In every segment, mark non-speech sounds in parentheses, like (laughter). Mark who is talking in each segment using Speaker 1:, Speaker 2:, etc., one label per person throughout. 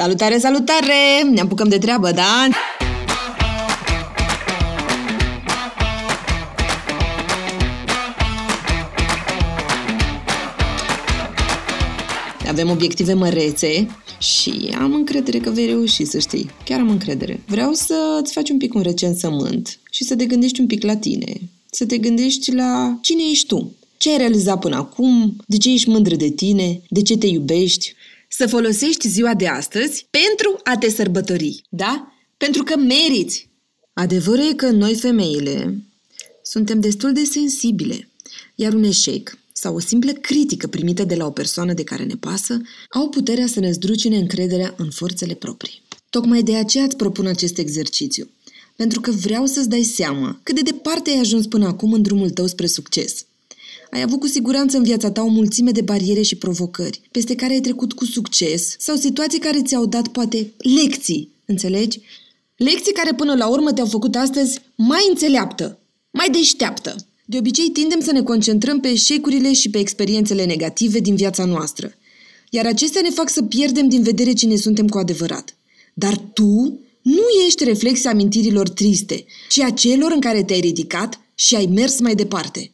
Speaker 1: Salutare, salutare! Ne apucăm de treabă, da? Avem obiective mărețe și am încredere că vei reuși, să știi. Chiar am încredere. Vreau să-ți faci un pic un recensământ și să te gândești un pic la tine. Să te gândești la cine ești tu. Ce ai realizat până acum? De ce ești mândră de tine? De ce te iubești? Să folosești ziua de astăzi pentru a te sărbători, da? Pentru că meriți! Adevărul e că noi, femeile, suntem destul de sensibile, iar un eșec sau o simplă critică primită de la o persoană de care ne pasă au puterea să ne zdrucine încrederea în forțele proprii. Tocmai de aceea îți propun acest exercițiu, pentru că vreau să-ți dai seama cât de departe ai ajuns până acum în drumul tău spre succes. Ai avut cu siguranță în viața ta o mulțime de bariere și provocări, peste care ai trecut cu succes sau situații care ți-au dat poate lecții, înțelegi? Lecții care până la urmă te-au făcut astăzi mai înțeleaptă, mai deșteaptă. De obicei tindem să ne concentrăm pe eșecurile și pe experiențele negative din viața noastră. Iar acestea ne fac să pierdem din vedere cine suntem cu adevărat. Dar tu nu ești reflexia amintirilor triste, ci a celor în care te-ai ridicat și ai mers mai departe.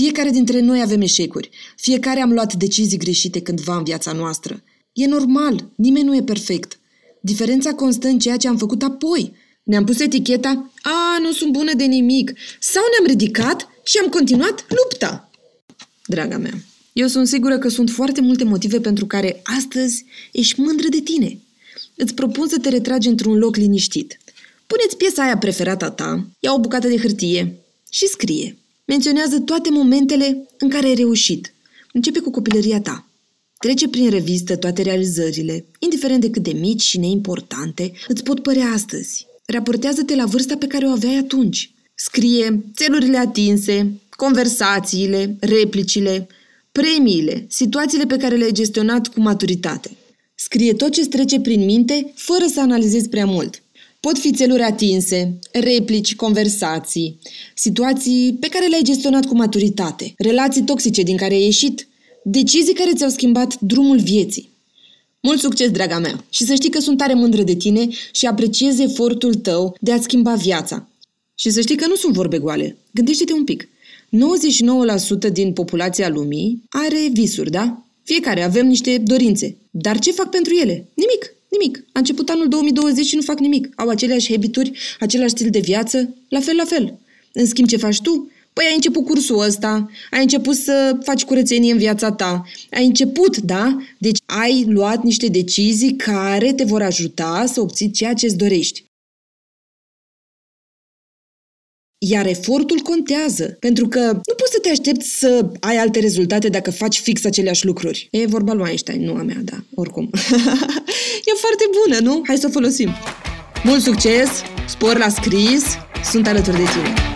Speaker 1: Fiecare dintre noi avem eșecuri. Fiecare am luat decizii greșite cândva în viața noastră. E normal, nimeni nu e perfect. Diferența constă în ceea ce am făcut apoi. Ne-am pus eticheta, a, nu sunt bună de nimic, sau ne-am ridicat și am continuat lupta. Draga mea, eu sunt sigură că sunt foarte multe motive pentru care astăzi ești mândră de tine. Îți propun să te retragi într-un loc liniștit. Puneți piesa aia preferată a ta, ia o bucată de hârtie și scrie. Menționează toate momentele în care ai reușit. Începe cu copilăria ta. Trece prin revistă toate realizările, indiferent de cât de mici și neimportante îți pot părea astăzi. Raportează-te la vârsta pe care o aveai atunci. Scrie țelurile atinse, conversațiile, replicile, premiile, situațiile pe care le-ai gestionat cu maturitate. Scrie tot ce trece prin minte, fără să analizezi prea mult. Pot fi țeluri atinse, replici, conversații, situații pe care le-ai gestionat cu maturitate, relații toxice din care ai ieșit, decizii care ți-au schimbat drumul vieții. Mult succes, draga mea! Și să știi că sunt tare mândră de tine și apreciez efortul tău de a-ți schimba viața. Și să știi că nu sunt vorbe goale. Gândește-te un pic. 99% din populația lumii are visuri, da? Fiecare avem niște dorințe. Dar ce fac pentru ele? Nimic. Nimic. A început anul 2020 și nu fac nimic. Au aceleași habituri, același stil de viață, la fel, la fel. În schimb, ce faci tu? Păi ai început cursul ăsta, ai început să faci curățenie în viața ta, ai început, da? Deci ai luat niște decizii care te vor ajuta să obții ceea ce îți dorești. Iar efortul contează, pentru că nu poți să te aștepți să ai alte rezultate dacă faci fix aceleași lucruri. E vorba lui Einstein, nu a mea, da, oricum. (laughs) e foarte bună, nu? Hai să o folosim. Mult succes, spor la scris, sunt alături de tine.